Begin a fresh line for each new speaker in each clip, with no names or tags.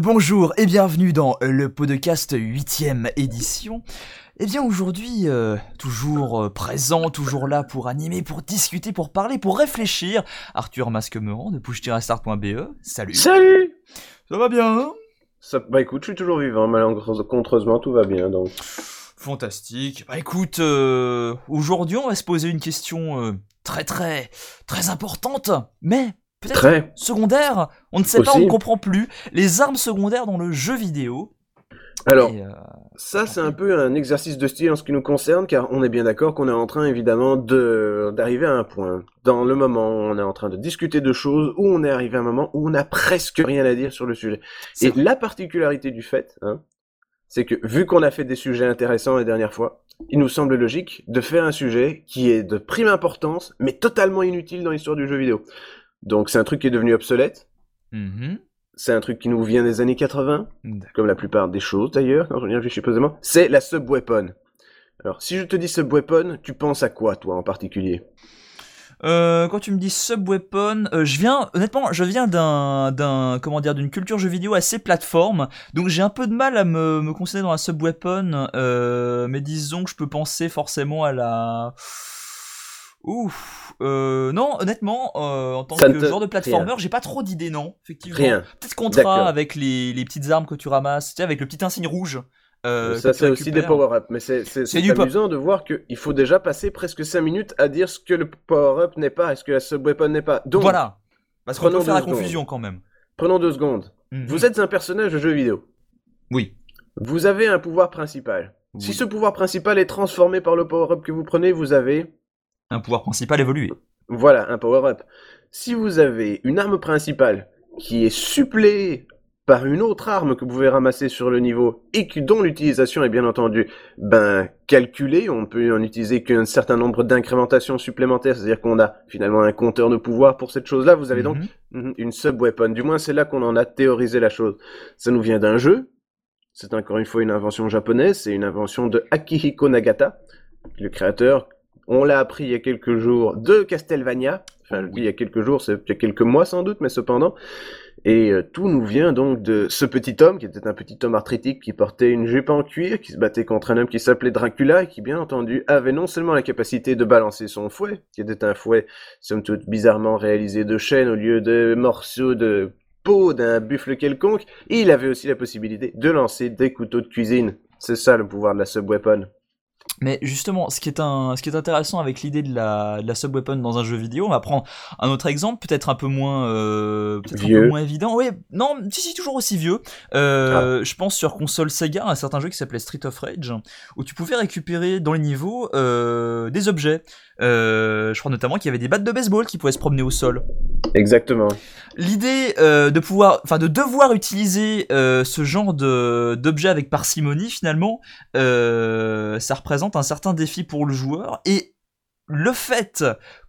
Bonjour et bienvenue dans le podcast 8ème édition. Eh bien aujourd'hui, euh, toujours euh, présent, toujours là pour animer, pour discuter, pour parler, pour réfléchir, Arthur Masquemeran de push-start.be. Salut
Salut
Ça va bien hein?
Ça, Bah écoute, je suis toujours vivant, malheureusement tout va bien donc.
Fantastique. Bah écoute, euh, aujourd'hui on va se poser une question euh, très très très importante, mais peut-être
Très.
secondaire. On ne sait pas, on ne comprend plus. Les armes secondaires dans le jeu vidéo.
Alors,
euh,
ça c'est un peu un exercice de style en ce qui nous concerne, car on est bien d'accord qu'on est en train évidemment de d'arriver à un point. Dans le moment où on est en train de discuter de choses, où on est arrivé à un moment où on n'a presque rien à dire sur le sujet. Et
vrai.
la particularité du fait, hein, c'est que vu qu'on a fait des sujets intéressants la dernière fois, il nous semble logique de faire un sujet qui est de prime importance, mais totalement inutile dans l'histoire du jeu vidéo. Donc c'est un truc qui est devenu obsolète,
Mhm.
c'est un truc qui nous vient des années 80,
D'accord.
comme la plupart des choses d'ailleurs, quand on y réfléchit posément, c'est la subweapon. Alors, si je te dis subweapon, tu penses à quoi, toi, en particulier?
Euh, quand tu me dis subweapon, euh, je viens honnêtement, je viens d'un d'un comment dire d'une culture jeu vidéo assez plateforme, donc j'ai un peu de mal à me, me considérer dans la subweapon, euh, mais disons que je peux penser forcément à la Ouf, euh, non, honnêtement, euh, en tant
Ça
que
te-
joueur de platformer, j'ai pas trop d'idées, non, effectivement.
Rien.
Peut-être contrat avec les, les petites armes que tu ramasses, tu sais, avec le petit insigne rouge. Euh,
Ça, c'est aussi des power-up, mais c'est amusant de voir qu'il faut déjà passer presque 5 minutes à dire ce que le power-up n'est pas et ce que la subweapon n'est pas. Donc,
Voilà, parce qu'on peut faire la
secondes.
confusion quand même.
prenons deux secondes.
Mhm.
Vous êtes un personnage de jeu vidéo.
Oui.
Vous avez un pouvoir principal. Si ce pouvoir principal est transformé par le power-up que vous prenez, vous avez
Un pouvoir principal évolué.
Voilà, un power-up. Si vous avez une arme principale qui est suppléée par une autre arme que vous pouvez ramasser sur le niveau et que, dont l'utilisation est bien entendu ben, calculée, on peut en utiliser qu'un certain nombre d'incrémentations supplémentaires, c'est-à-dire qu'on a finalement un compteur de pouvoir pour cette chose-là, vous avez donc
Mhm.
Mhm, une sub-weapon. Du moins, c'est là qu'on en a théorisé la chose. Ça nous vient d'un jeu. C'est encore une fois une invention japonaise. C'est une invention de Akihiko Nagata, le créateur. On l'a appris il y a quelques jours de Castlevania. Enfin, je dis il y a quelques jours, c'est il y a quelques mois sans doute, mais cependant. Et euh, tout nous vient donc de ce petit homme, qui était un petit homme arthritique qui portait une jupe en cuir, qui se battait contre un homme qui s'appelait Dracula, et qui bien entendu avait non seulement la capacité de balancer son fouet, qui était un fouet somme toute bizarrement réalisé de chaîne au lieu de morceaux de peau d'un buffle quelconque, il avait aussi la possibilité de lancer des couteaux de cuisine. C'est ça le pouvoir de la subweapon.
Mais justement, ce qui est, un, ce qui est intéressant avec l'idée de la, de la subweapon dans un jeu vidéo, on va prendre un autre exemple, peut-être un peu moins, euh, peut-être un peu moins évident. Oui, non, si, si, toujours aussi vieux. Euh, Je pense sur console Sega, un certain jeu qui s'appelait Street of Rage, où tu pouvais récupérer dans les niveaux euh, des objets. Euh, je crois notamment qu'il y avait des battes de baseball qui pouvaient se promener au sol.
Exactement.
L'idée euh, de pouvoir, enfin de devoir utiliser euh, ce genre de d'objet avec parcimonie, finalement, ça représente un certain défi pour le joueur. Et le fait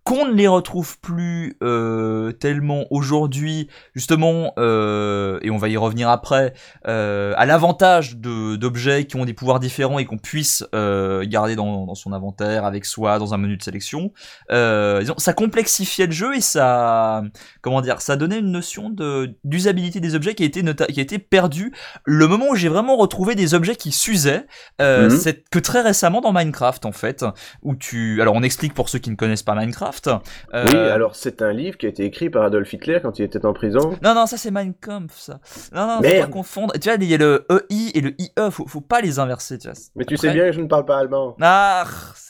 qu'on ne les retrouve plus euh, tellement aujourd'hui, justement, euh, et on va y revenir après, euh, à l'avantage d'objets qui ont des pouvoirs différents et qu'on puisse garder dans, dans son inventaire avec soi dans un menu de sélection, ça complexifiait le jeu et ça, comment dire, ça donnait une notion de d'usabilité des objets qui a été nota- qui été perdue. Le moment où j'ai vraiment retrouvé des objets qui s'usaient,
Mhm.
c'est que très récemment dans Minecraft en fait, où tu, alors on explique pour ceux qui ne connaissent pas Minecraft. Euh,
Oui, alors c'est un livre qui a été écrit par Adolf Hitler quand il était en prison.
non, non, ça c'est Mein Kampf, ça. Non, non, faut pas confondre. Tu vois, il y a le EI et le IE, faut, faut pas les inverser, tu vois.
Mais tu
Après-
sais bien que je ne parle pas allemand.
Ah,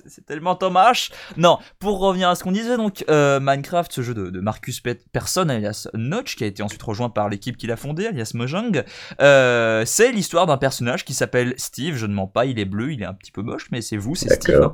c'est tellement dommage. Non, pour revenir à ce qu'on disait, donc euh, Minecraft, ce jeu de, de Marcus Pe- Persson, alias Notch, qui a été ensuite rejoint par l'équipe qui l'a fondé, alias Mojang, euh, c'est l'histoire d'un personnage qui s'appelle Steve. Je ne mens pas, il est bleu, il est un petit peu moche, mais c'est vous, c'est Steve.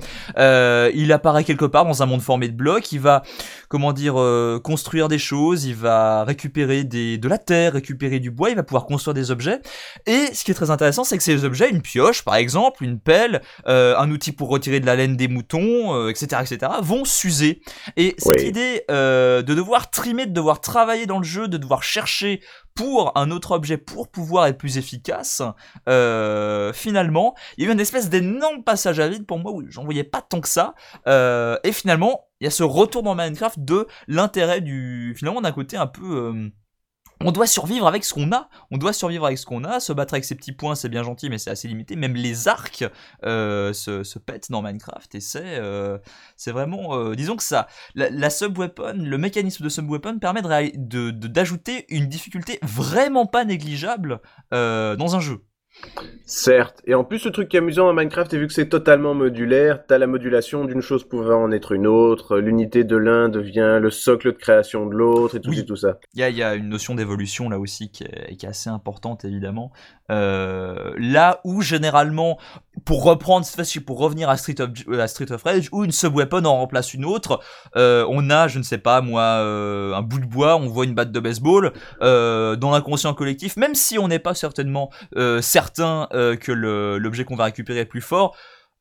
Il apparaît quelque part dans un monde formé de blocs. Il va, comment dire, euh, construire des choses. Il va récupérer des, de la terre, récupérer du bois. Il va pouvoir construire des objets. Et ce qui est très intéressant, c'est que ces objets, une pioche par exemple, une pelle, euh, un outil pour retirer de la laine des moutons, euh, etc., etc., vont s'user. Et cette
Oui.
idée de devoir trimer, de devoir travailler dans le jeu, de devoir chercher pour un autre objet pour pouvoir être plus efficace, euh, finalement, il y a eu une espèce d'énorme passage à vide pour moi où j'en voyais pas tant que ça. Euh, et finalement, il y a ce retour dans Minecraft de l'intérêt du, finalement, d'un côté un peu, euh, on doit survivre avec ce qu'on a. On doit survivre avec ce qu'on a. Se battre avec ses petits points, c'est bien gentil, mais c'est assez limité. Même les arcs euh, se, pètent dans Minecraft. Et c'est euh, vraiment. Euh, disons que ça. La, le mécanisme de sub-weapon permet d'ajouter de, une difficulté vraiment pas négligeable dans un jeu.
Certes, et en plus le truc qui est amusant à Minecraft, et vu que c'est totalement modulaire, t'as la modulation d'une chose pouvant en être une autre, l'unité de l'un devient le socle de création de l'autre, et tout,
oui.
tout ça.
Il y a, y a, une notion d'évolution là aussi qui est, qui est, assez importante évidemment. Euh, là où généralement, pour reprendre pour revenir à Street of, à Street of Rage, où une sub-weapon en remplace une autre, euh, on a, je ne sais pas moi, euh, un bout de bois, on voit une batte de baseball, euh, dans l'inconscient collectif, même si on n'est pas certainement euh, certain euh, que l'objet qu'on va récupérer est plus fort,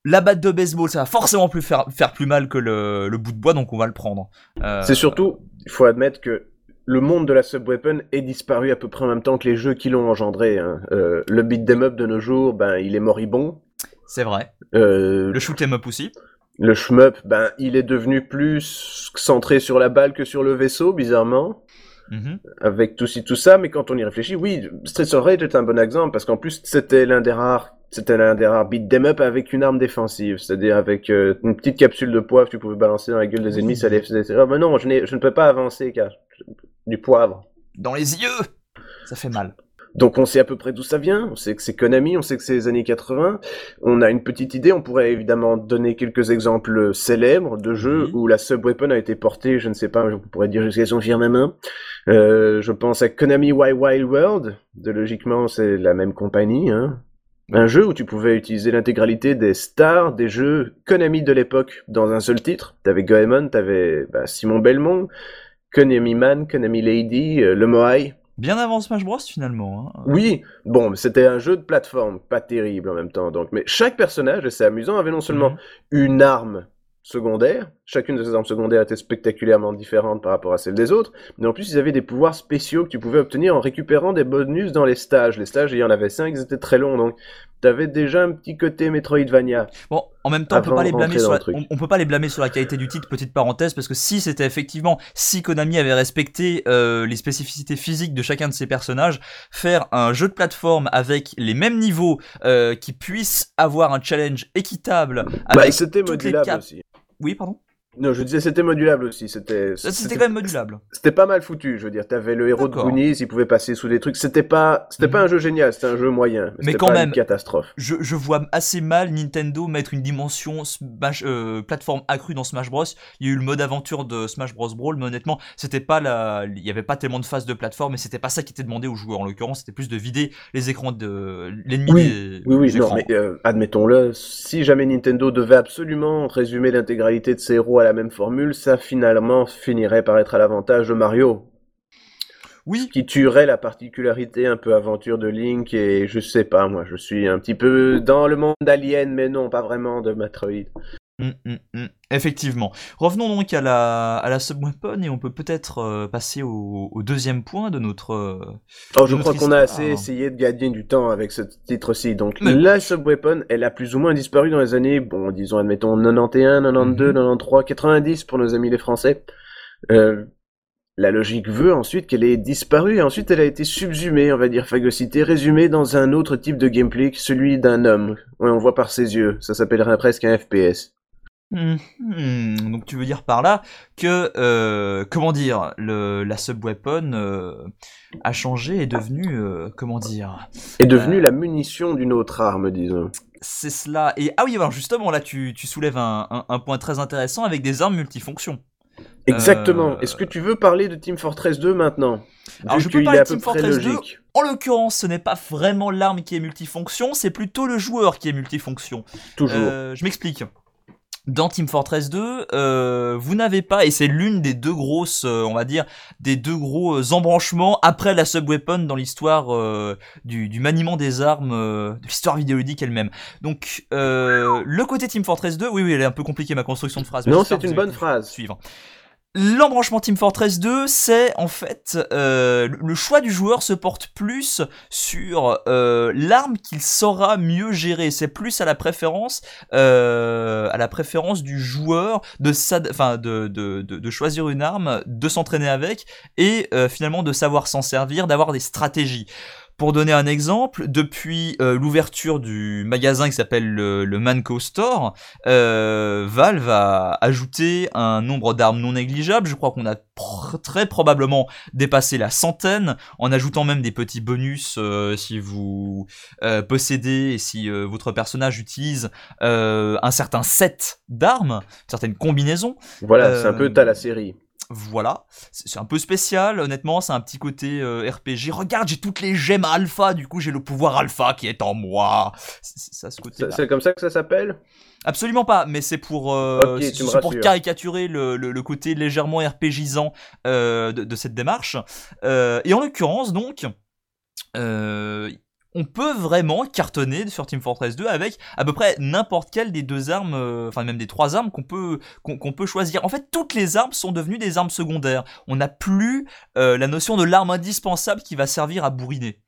la batte de baseball, ça va forcément plus faire, faire plus mal que le, le bout de bois, donc on va le prendre.
Euh, C'est surtout, il faut admettre que le monde de la sub-weapon est disparu à peu près en même temps que les jeux qui l'ont engendré. Hein. Euh, le beat 'em up de nos jours, ben, il est moribond.
C'est vrai.
Euh,
le shoot 'em up aussi.
Le shmup, ben, il est devenu plus centré sur la balle que sur le vaisseau, bizarrement. Mm -hmm. Avec tout ci, tout ça, mais quand on y réfléchit, oui, Streets of Rage est un bon exemple, parce qu'en plus, c'était l'un des rares c'était l'un des rares beat them up avec une arme défensive, c'est-à-dire avec euh, une petite capsule de poivre que tu pouvais balancer dans la gueule des ennemis, ça les faisait. Oh, mais non, je, je, ne peux pas avancer car du poivre.
Dans les yeux Ça fait mal.
Donc on sait à peu près d'où ça vient, on sait que c'est Konami, on sait que c'est les années 80, on a une petite idée, on pourrait évidemment donner quelques exemples célèbres de jeux mmh. où la sub-weapon a été portée, je ne sais pas, je pourrais dire jusqu'à son firmament. Euh, je pense à Konami Wild Wild World, de logiquement c'est la même compagnie, hein. Un jeu où tu pouvais utiliser l'intégralité des stars des jeux Konami de l'époque dans un seul titre. T'avais Goemon, t'avais bah, Simon Belmont, Konami Man, Konami Lady, euh, le Moai.
Bien avant Smash Bros finalement. Hein.
Oui, bon, c'était un jeu de plateforme, pas terrible en même temps. Donc, mais chaque personnage, et c'est amusant, avait non seulement
Mhm.
une arme secondaire, chacune de ces armes secondaires était spectaculairement différente par rapport à celle des autres, mais en plus ils avaient des pouvoirs spéciaux que tu pouvais obtenir en récupérant des bonus dans les stages. Les stages, il y en avait cinq, ils étaient très longs, donc t'avais déjà un petit côté Metroidvania.
Bon, en même temps, on peut pas les blâmer sur la, on, on peut pas les blâmer sur la qualité du titre, petite parenthèse, parce que si c'était effectivement, si Konami avait respecté euh, les spécificités physiques de chacun de ses personnages, faire un jeu de plateforme avec les mêmes niveaux, euh, qui puisse avoir un challenge équitable,
Bah,
avec
c'était
toutes les
modulable
caps-
aussi.
Oui, pardon?
Non, je disais c'était modulable aussi, c'était...
C'était quand même modulable.
C'était pas mal foutu, je veux dire. T'avais le héros de. Goonies, il pouvait passer sous des trucs. C'était pas, c'était pas
Mhm.
un jeu génial, c'était un jeu moyen.
Mais
c'était
quand
pas
même.
Une catastrophe.
Je, je vois assez mal Nintendo mettre une dimension Smash, euh, plateforme accrue dans Smash Bros. Il y a eu le mode aventure de Smash Bros Brawl, mais honnêtement, c'était pas la, il y avait pas tellement de phases de plateforme, et c'était pas ça qui était demandé aux joueurs en l'occurrence. C'était plus de vider les écrans de l'ennemi
Oui,
des,
Oui, oui, non, mais euh, admettons-le, si jamais Nintendo devait absolument résumer l'intégralité de ses héros à la même formule, ça finalement finirait par être à l'avantage de Mario,
Oui,
qui tuerait la particularité un peu aventure de Link et je sais pas, moi, je suis un petit peu dans le monde d'Alien, mais non, pas vraiment de Metroid.
Mm, mm, mm. Effectivement. Revenons donc à la, à la subweapon et on peut peut-être euh, passer au, au deuxième point de notre. euh,
Oh, je
Notre
crois qu'on a assez essayé de gagner du temps avec ce titre-ci. Donc,
Mais-
la Subweapon, elle a plus ou moins disparu dans les années, bon, disons, admettons, 91, 92,
Mhm.
93, 90 pour nos amis les Français. Euh, la logique veut ensuite qu'elle ait disparu et ensuite elle a été subsumée, on va dire phagocytée, résumée dans un autre type de gameplay que celui d'un homme. Ouais, on voit par ses yeux. Ça s'appellerait presque un FPS.
Hmm. Donc tu veux dire par là que euh, comment dire le la subweapon euh, a changé est devenu euh, comment dire
Est devenue
Euh.
la munition d'une autre arme, disons.
c'est cela et ah oui alors justement là tu, tu soulèves un, un, un point très intéressant avec des armes multifonctions
Exactement. Est-ce que tu veux parler de Team Fortress 2 maintenant?
Alors, je peux parler de Team Fortress 2.
logique.
en l'occurrence ce n'est pas vraiment l'arme qui est multifonction c'est plutôt le joueur qui est multifonction
Toujours.
Je m'explique. Dans Team Fortress 2, euh, vous n'avez pas, et c'est l'une des deux grosses, euh, on va dire, des deux gros euh, embranchements après la subweapon dans l'histoire euh, du, du maniement des armes, euh, de l'histoire vidéoludique elle-même. Donc, euh, le côté Team Fortress 2, oui, oui, elle est un peu compliquée ma construction de phrase. mais
Non, c'est une bonne phrase.
Suivre. L'embranchement Team Fortress 2, c'est en fait euh, le choix du joueur se porte plus sur euh, l'arme qu'il saura mieux gérer. C'est plus à la préférence, euh, à la préférence du joueur de, enfin de, de, choisir une arme, de s'entraîner avec et finalement de savoir s'en servir, d'avoir des stratégies. Pour donner un exemple, depuis euh, l'ouverture du magasin qui s'appelle le, Manco Store, euh, Valve a ajouté un nombre d'armes non négligeable. Je crois qu'on a très probablement dépassé la centaine, en ajoutant même des petits bonus euh, si vous possédez et si votre personnage utilise un certain set d'armes, certaines combinaisons.
Voilà, c'est un peu à la série.
Voilà, c'est un peu spécial, honnêtement, c'est un petit côté euh, RPG. Regarde, j'ai toutes les gemmes alpha, du coup j'ai le pouvoir alpha qui est en moi.
C'est ce côté C'est comme ça que ça s'appelle?
Absolument pas, mais c'est pour, euh, pour caricaturer le, le, côté légèrement RPGisant euh, de, de, cette démarche. et en l'occurrence, donc, on peut vraiment cartonner sur Team Fortress 2 avec à peu près n'importe quelle des deux armes, euh, enfin même des trois armes qu'on peut qu'on peut choisir. En fait, toutes les armes sont devenues des armes secondaires. On n'a plus euh, la notion de l'arme indispensable qui va servir à bourriner.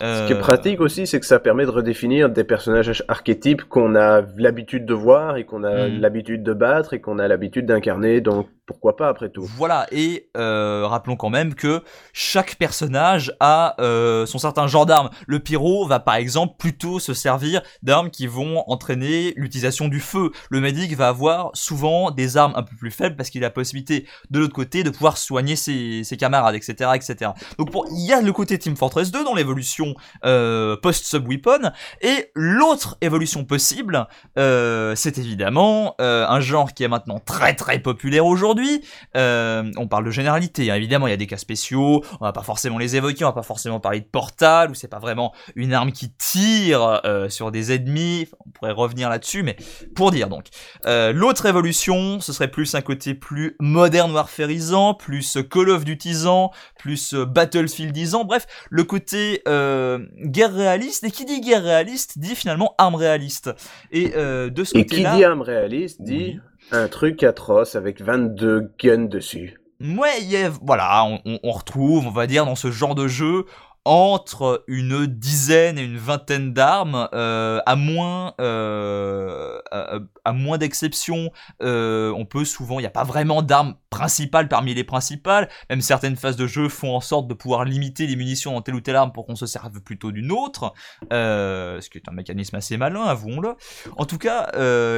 Ce qui est pratique aussi, c'est que ça permet de redéfinir des personnages archétypes qu'on a l'habitude de voir et qu'on a hmm. l'habitude de battre et qu'on a l'habitude d'incarner. Donc pourquoi pas après tout.
Voilà, et euh, rappelons quand même que chaque personnage a euh, son certain genre d'arme. Le pyro va par exemple plutôt se servir d'armes qui vont entraîner l'utilisation du feu. Le médic va avoir souvent des armes un peu plus faibles parce qu'il a la possibilité de l'autre côté de pouvoir soigner ses, camarades, etc., etc. Donc il y a le côté Team Fortress 2 dans l'évolution euh, post-Subweapon, et l'autre évolution possible, c'est évidemment un genre qui est maintenant très très populaire aujourd'hui euh, on parle de généralité, hein. évidemment, il y a des cas spéciaux, on va pas forcément les évoquer, on va pas forcément parler de Portal, où c'est pas vraiment une arme qui tire euh, sur des ennemis, on pourrait revenir là-dessus, mais pour dire donc. Euh, l'autre évolution, ce serait plus un côté plus moderne warfareisant, plus Call of Dutyisant, plus Battlefieldisant, bref, le côté guerre réaliste, et qui dit guerre réaliste dit finalement arme réaliste. Et de ce côté-là...
Et qui dit arme réaliste dit... Un truc atroce avec 22 guns dessus.
Ouais, voilà, on, retrouve, on va dire, dans ce genre de jeu, entre une dizaine et une vingtaine d'armes, euh, à moins, euh, à, moins d'exceptions, euh, on peut souvent, il n'y a pas vraiment d'armes principales parmi les principales, même certaines phases de jeu font en sorte de pouvoir limiter les munitions dans telle ou telle arme pour qu'on se serve plutôt d'une autre, ce qui est un mécanisme assez malin, avouons-le. En tout cas,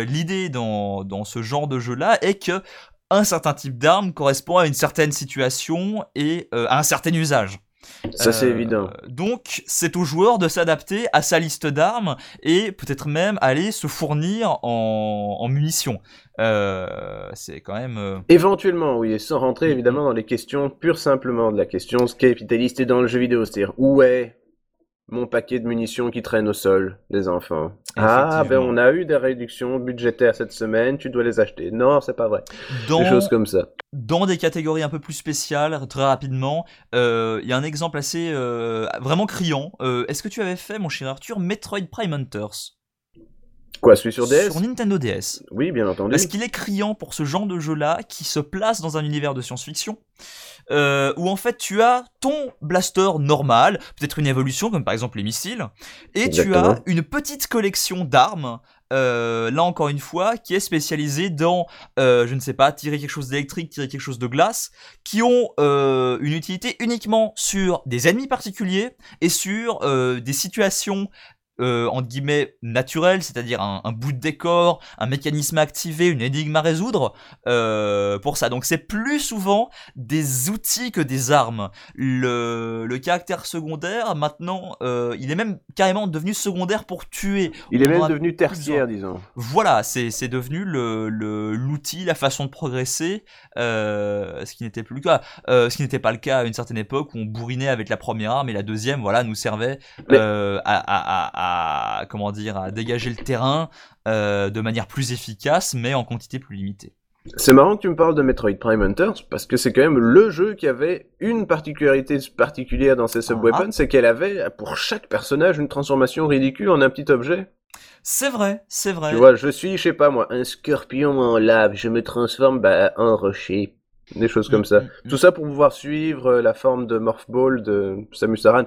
l'idée dans, dans ce genre de jeu-là est que un certain type d'arme correspond à une certaine situation et à un certain usage.
Ça, c'est euh, évident.
Donc, c'est au joueur de s'adapter à sa liste d'armes et peut-être même aller se fournir en, munitions. Euh, c'est quand même. Euh,
Éventuellement, oui, et sans rentrer évidemment dans les questions pure simplement de la question capitaliste et dans le jeu vidéo. C'est-à-dire, où est mon paquet de munitions qui traîne au sol, les enfants? Ah, ben on a eu des réductions budgétaires cette semaine, tu dois les acheter. Non, c'est pas vrai. des choses comme ça.
Dans des catégories un peu plus spéciales, très rapidement, euh, il y a un exemple assez euh, vraiment criant. Euh, est-ce que tu avais fait, mon cher Arthur, Metroid Prime Hunters?
Quoi, celui sur DS
Sur Nintendo DS.
Oui, bien entendu.
Parce qu'il est criant pour ce genre de jeu-là qui se place dans un univers de science-fiction euh, où en fait tu as ton blaster normal, peut-être une évolution comme par exemple les missiles, et tu as une petite collection d'armes. Euh, là encore une fois, qui est spécialisée dans, euh, je ne sais pas, tirer quelque chose d'électrique, tirer quelque chose de glace, qui ont une utilité uniquement sur des ennemis particuliers et sur des situations euh, entre guillemets naturel, c'est-à-dire un, bout de décor, un mécanisme activé, une énigme à résoudre euh, pour ça. Donc c'est plus souvent des outils que des armes. Le, le caractère secondaire, maintenant, euh, il est même carrément devenu secondaire pour tuer.
Il est même devenu tertiaire, disons.
Voilà, c'est devenu le l'outil, la façon de progresser, euh, ce qui n'était plus le cas. Ce qui n'était pas le cas à une certaine époque où on bourrinait avec la première arme et la deuxième, voilà, nous servait à, à, à comment dire à dégager le terrain euh, de manière plus efficace, mais en quantité plus limitée.
C'est marrant que tu me parles de Metroid Prime Hunters parce que c'est quand même le jeu qui avait une particularité particulière dans ses sub-weapons, ah. c'est qu'elle avait pour chaque personnage une transformation ridicule en un petit objet.
C'est vrai, c'est vrai.
Tu vois, je suis, je sais pas moi, un scorpion en lave, je me transforme bah, en rocher. des choses comme
Mm,
ça.
mm, mm.
Tout ça pour pouvoir suivre euh, la forme de Morph Ball de Samus Aran,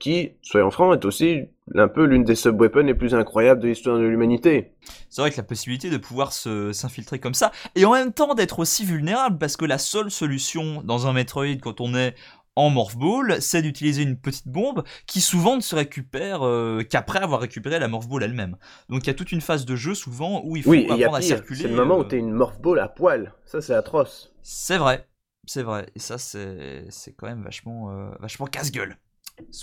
qui, soyons francs, est aussi un peu l'une des sub-weapons les plus incroyables de l'histoire de l'humanité.
C'est vrai que la possibilité de pouvoir se- s'infiltrer comme ça, et en même temps d'être aussi vulnérable, parce que la seule solution dans un Metroid quand on est en Morph Ball, c'est d'utiliser une petite bombe qui souvent ne se récupère euh, qu'après avoir récupéré la Morph Ball elle-même. Donc il y a toute une phase de jeu souvent où il faut
Oui, et il y a
apprendre à circuler.
c'est le moment
euh,
où t'es une Morph Ball à poil. Ça, c'est atroce.
C'est vrai, c'est vrai, et ça c'est c'est quand même vachement, euh, vachement casse-gueule.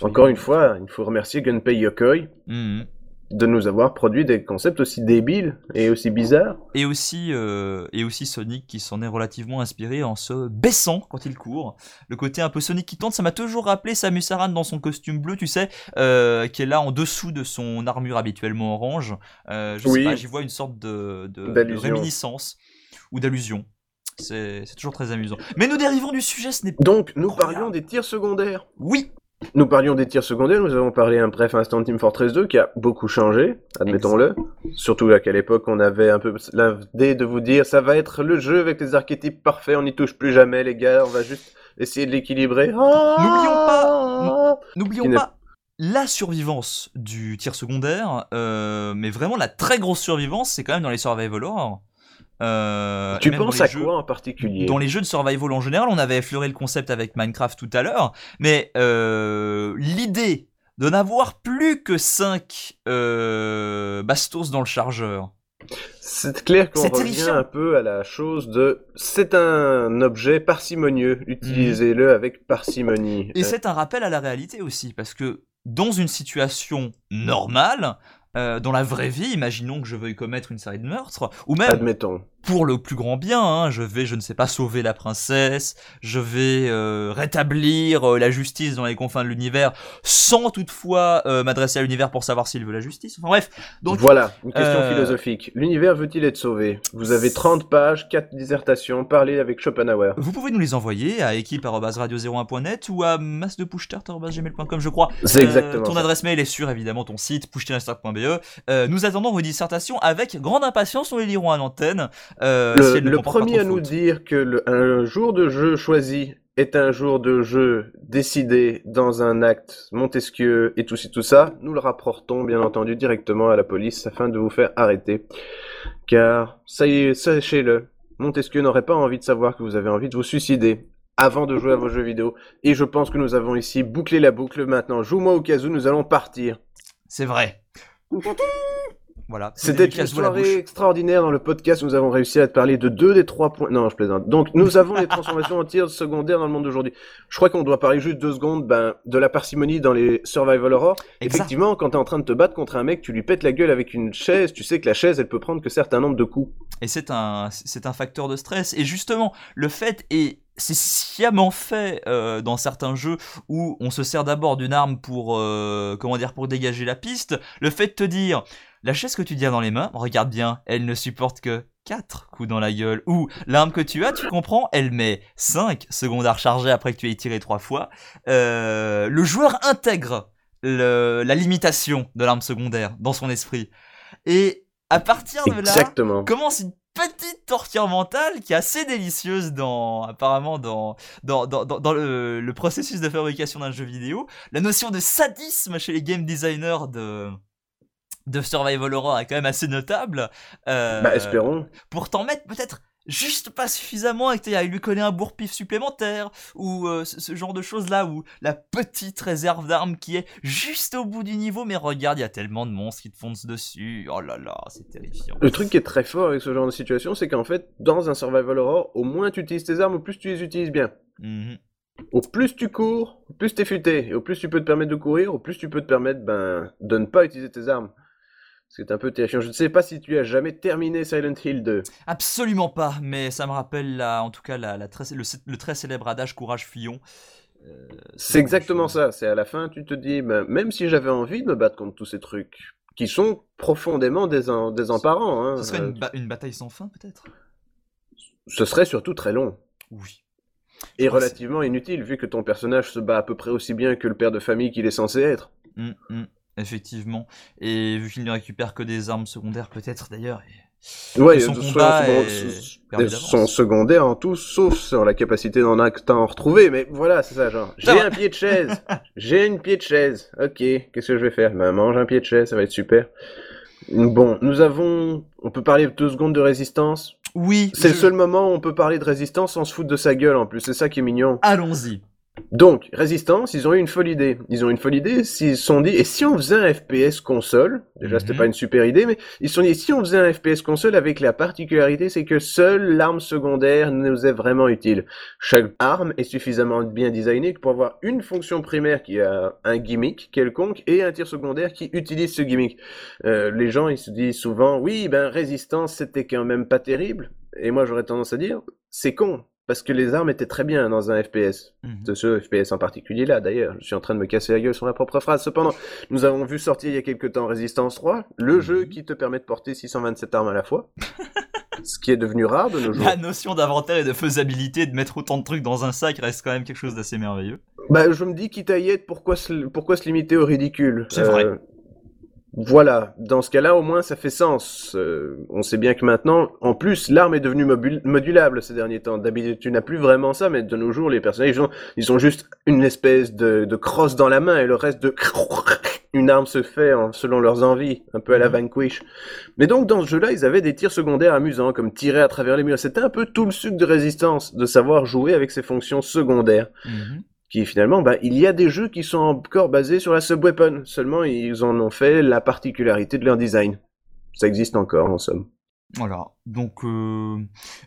Encore une fois, il faut remercier Gunpei Yokoi
Mhm.
de nous avoir produit des concepts aussi débiles et aussi bizarres.
Et aussi, euh, et aussi Sonic qui s'en est relativement inspiré en se baissant quand il court. Le côté un peu Sonic qui tente, ça m'a toujours rappelé Samus Aran dans son costume bleu, tu sais, euh, qui est là en dessous de son armure habituellement orange. Euh, je
Oui.
sais pas, j'y vois une sorte de, de, de réminiscence ou d'allusion. C'est toujours très amusant. Mais nous dérivons du sujet, ce n'est pas...
Donc, nous parlions des tirs secondaires.
Oui
Nous parlions des tirs secondaires, nous avons parlé un bref instant de Team Fortress 2 qui a beaucoup changé, admettons-le. Surtout à qu'à l'époque on avait un peu l'idée de vous dire ça va être le jeu avec les archétypes parfaits, on n'y touche plus jamais les gars, on va juste essayer de l'équilibrer.
N'oublions pas- N'oublions
n'est-
pas la survivance du tir secondaire, euh, mais vraiment la très grosse survivance, c'est quand même dans les survival horror. Euh,
Tu penses à
jeux-
quoi en particulier?
Dans les jeux de survival en général, on avait effleuré le concept avec Minecraft tout à l'heure, mais euh, l'idée de n'avoir plus que 5 bastos dans le chargeur,
C'est clair qu'on revient
terrifiant.
un peu à la chose de c'est un objet parcimonieux, utilisez-le avec parcimonie.
Et
Euh,
c'est un rappel à la réalité aussi, parce que dans une situation normale, euh, dans la vraie vie, imaginons que je veuille commettre une série de meurtres, ou même
admettons.
Pour le plus grand bien, hein, je vais, je ne sais pas, sauver la princesse, je vais euh, rétablir euh, la justice dans les confins de l'univers, sans toutefois euh, m'adresser à l'univers pour savoir s'il veut la justice. Enfin bref, donc
voilà, une question
euh,
philosophique. L'univers veut-il être sauvé? Vous avez 30 pages, 4 dissertations, parlez avec Schopenhauer.
vous pouvez nous les envoyer à équipe@radio01.net ou à massedepushstart@gmail.com, je crois.
C'est
Euh,
exactement
ton
ça.
adresse mail est sur évidemment ton site pushstart.be. Euh, nous attendons vos dissertations avec grande impatience. Nous les lirons à l'antenne. Euh,
Le, premier à nous dire que le- un jour de jeu choisi est un jour de jeu décidé dans un acte Montesquieu et tout ci tout ça, nous le rapportons bien entendu directement à la police afin de vous faire arrêter. Car, ça y est, sachez-le, Montesquieu n'aurait pas envie de savoir que vous avez envie de vous suicider avant de jouer à vos jeux vidéo. Et je pense que nous avons ici bouclé la boucle maintenant. Joue-moi au cas où nous allons partir.
C'est vrai. Voilà.
C'était une soirée extraordinaire dans le podcast. Nous avons réussi à te parler de deux des trois points. Non, je plaisante. Donc, nous avons les transformations en tir secondaires dans le monde d'aujourd'hui. Je crois qu'on doit parler juste deux secondes ben, de la parcimonie dans les survival horror.
Exact.
Effectivement, quand t'es en train de te battre contre un mec, tu lui pètes la gueule avec une chaise. Tu sais que la chaise, elle peut prendre que certain nombre de coups.
Et c'est un, c'est un facteur de stress. Et justement, le fait est, c'est sciemment fait euh, dans certains jeux où on se sert d'abord d'une arme pour, euh, comment dire, pour dégager la piste. Le fait de te dire, la chaise que tu tiens dans les mains, regarde bien, elle ne supporte que 4 coups dans la gueule. Ou l'arme que tu as, tu comprends, elle met 5 secondes à recharger après que tu aies tiré 3 fois. Euh, le joueur intègre le- la limitation de l'arme secondaire dans son esprit. Et à partir de là,
Exactement.
commence une petite torture mentale qui est assez délicieuse dans apparemment dans dans, dans, dans, le processus de fabrication d'un jeu vidéo la notion de sadisme chez les game designers de de survival horror est quand même assez notable euh,
Bah, espérons.
pour t'en mettre peut-être juste pas suffisamment et t'aies- lui coller un bourre-pif supplémentaire ou euh, ce, ce genre de choses là où la petite réserve d'armes qui est juste au bout du niveau mais regarde il y a tellement de monstres qui te foncent dessus oh là là c'est terrifiant
Le truc qui est très fort avec ce genre de situation, c'est qu'en fait, dans un survival horror, au moins tu utilises tes armes, au plus tu les utilises bien.
Mhm.
Au plus tu cours, au plus t'es futé. Et au plus tu peux te permettre de courir, au plus tu peux te permettre ben, de ne pas utiliser tes armes. C'est un peu terrifiant. Je ne sais pas si tu as jamais terminé Silent Hill 2.
Absolument pas, mais ça me rappelle la, en tout cas la, la très, le, le très célèbre adage courage fuyons. Euh,
C'est exactement ça. C'est à la fin, tu te dis, ben, même si j'avais envie de me battre contre tous ces trucs, qui sont profondément désen- désemparants, hein,
Ce serait
euh,
une, ba- une bataille sans fin peut-être?
Ce serait surtout très long.
Oui.
Et relativement inutile, vu que ton personnage se bat à peu près aussi bien que le père de famille qu'il est censé être.
Mm, mm, effectivement. Et vu qu'il ne récupère que des armes secondaires peut-être d'ailleurs, et
Ouais,
Que son combat
son-
est
son- secondaires en tout, sauf sur la capacité d'en en retrouver. Mais voilà, c'est ça, genre. J'ai un pied de chaise. J'ai une pied de chaise. Ok, qu'est-ce que je vais faire? Ben, mange un pied de chaise, ça va être super. Bon, nous avons. On peut parler deux secondes de résistance.
Oui.
C'est le seul moment où on peut parler de résistance sans se foutre de sa gueule en plus. C'est ça qui est mignon.
Allons-y.
Donc, Résistance, ils ont eu une folle idée. Ils ont eu une folle idée s'ils se sont dit, et si on faisait un FPS console, déjà c'était
Mhm.
pas une super idée, mais ils se sont dit, si on faisait un FPS console avec la particularité, c'est que seule l'arme secondaire nous est vraiment utile. Chaque arme est suffisamment bien designée pour avoir une fonction primaire qui a un gimmick quelconque et un tir secondaire qui utilise ce gimmick. Euh, les gens, ils se disent souvent, oui, ben Résistance, c'était quand même pas terrible. Et moi, j'aurais tendance à dire, c'est con. Parce que les armes étaient très bien dans un FPS de ce FPS en particulier là d'ailleurs. Je suis en train de me casser la gueule sur ma propre phrase. Cependant, nous avons vu sortir il y a quelques temps Resistance 3, le
Mhm.
jeu qui te permet de porter 627 armes à la fois. ce qui est devenu rare de nos jours.
La notion d'inventaire et de faisabilité, de mettre autant de trucs dans un sac reste quand même quelque chose d'assez merveilleux.
Bah, je me dis, quitte à y être, pourquoi se, pourquoi se limiter au ridicule?
C'est vrai.
Voilà, dans ce cas-là, au moins, ça fait sens. Euh, on sait bien que maintenant, en plus, l'arme est devenue modulable ces derniers temps. D'habitude, tu n'as plus vraiment ça, mais de nos jours, les personnages, ils ont, ils ont juste une espèce de, de crosse dans la main et le reste de... Une arme se fait en- selon leurs envies, un peu à la
Mhm.
Vanquish. Mais donc, dans ce jeu-là, ils avaient des tirs secondaires amusants, comme tirer à travers les murs. C'était un peu tout le sucre de résistance, de savoir jouer avec ces fonctions secondaires
Mhm.
Qui finalement, bah, il y a des jeux qui sont encore basés sur la subweapon. Seulement, ils en ont fait la particularité de leur design. Ça existe encore, en somme.
Voilà. Donc, euh,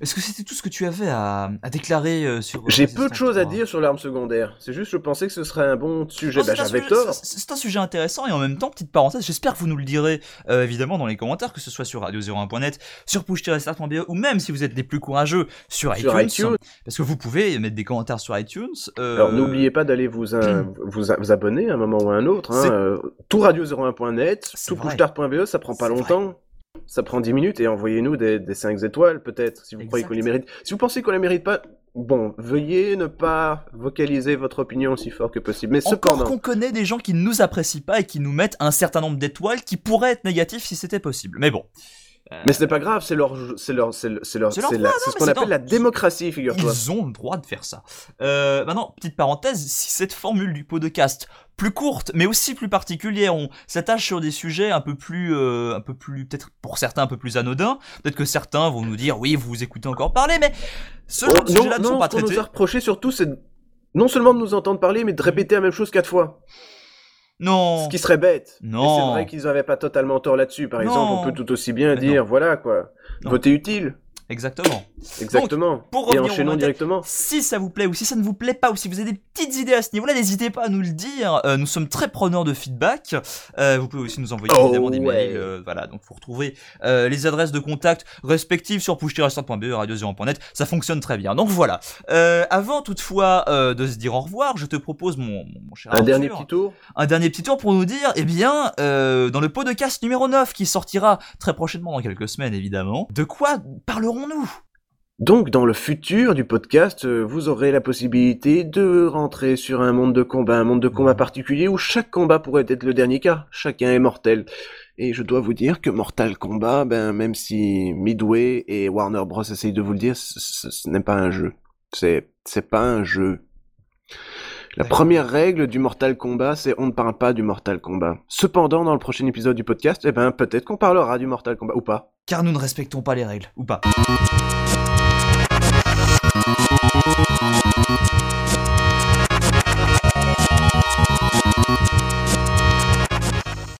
est-ce que c'était tout ce que tu avais à, à déclarer euh, sur. euh,
J'ai peu de choses à
3?
dire sur l'arme secondaire. C'est juste, je pensais que ce serait un bon sujet. Bah,
c'est un
j'avais
sujet-
tort.
c'est- un sujet intéressant et en même temps, petite parenthèse, j'espère que vous nous le direz euh, évidemment dans les commentaires, que ce soit sur radio01.net, sur push-start.be ou même si vous êtes les plus courageux sur iTunes.
Sur iTunes.
Parce que vous pouvez mettre des commentaires sur iTunes. euh,
Alors, n'oubliez pas d'aller vous, un- vous, vous abonner à un moment ou à un autre. Hein. Euh, tout radio01.net,
C'est
tout pushstart.be, ça prend pas longtemps. Ça prend 10 minutes et envoyez-nous des, des 5 étoiles, peut-être, si vous croyez qu'on les mérite. Si vous pensez qu'on les mérite pas, bon, veuillez ne pas vocaliser votre opinion aussi fort que possible. Mais
Encore
cependant,
qu'on connaît des gens qui ne nous apprécient pas et qui nous mettent un certain nombre d'étoiles qui pourraient être négatifs si c'était possible. Mais bon.
Mais ce n'est pas grave, c'est leur, c'est leur, c'est le- c'est leur,
C'est leur
c'est ce qu'on appelle la démocratie, figure-toi.
Ils ont le droit de faire ça. Euh, maintenant, petite parenthèse, si cette formule du podcast plus courte, mais aussi plus particulière, on s'attache sur des sujets un peu plus, euh, un peu plus, peut-être pour certains un peu plus anodins. Peut-être que certains vont nous dire, oui, vous vous écoutez encore parler, mais ce genre
Oh,
de sujets-là ne sont pas
ce qu'on nous
traités.
a reproché surtout, c'est de- non seulement de nous entendre parler, mais de répéter la même chose quatre fois.
Non.
Ce qui serait bête.
Non.
C'est vrai qu'ils n'avaient pas totalement tort là-dessus. Par
Non.
exemple, on peut tout aussi bien dire, voilà quoi,
Non.
voter utile.
Exactement.
Exactement.
pour
Et
revenir au
enchaînons directement.
Si ça vous plaît ou si ça ne vous plaît pas ou si vous avez des petites idées à ce niveau-là, n'hésitez pas à nous le dire. Euh, nous sommes très preneurs de feedback. Euh, vous pouvez aussi nous envoyer
Oh,
évidemment des
ouais.
mails. euh, voilà, donc vous retrouvez les adresses de contact respectives sur push-start.be, radio0.net. Ça fonctionne très bien. Donc voilà. Avant toutefois de se dire au revoir, je te propose mon, mon, cher
Un
Arthur,
dernier petit tour.
un dernier petit tour pour nous dire, eh bien, dans le podcast numéro 9 qui sortira très prochainement dans quelques semaines évidemment, de quoi parlerons-nous
Donc, dans le futur du podcast, euh, vous aurez la possibilité de rentrer sur un monde de combat, un monde de combat particulier où chaque combat pourrait être le dernier cas. Chacun est mortel. Et je dois vous dire que Mortal Kombat, ben, même si Midway et Warner Bros. essayent de vous le dire, ce, n'est pas un jeu. C'est pas un jeu. La première règle du Mortal Kombat, c'est on ne parle pas du Mortal Kombat. Cependant, dans le prochain épisode du podcast, eh ben, peut-être qu'on parlera du Mortal Kombat ou pas.
Car nous ne respectons pas les règles, ou pas.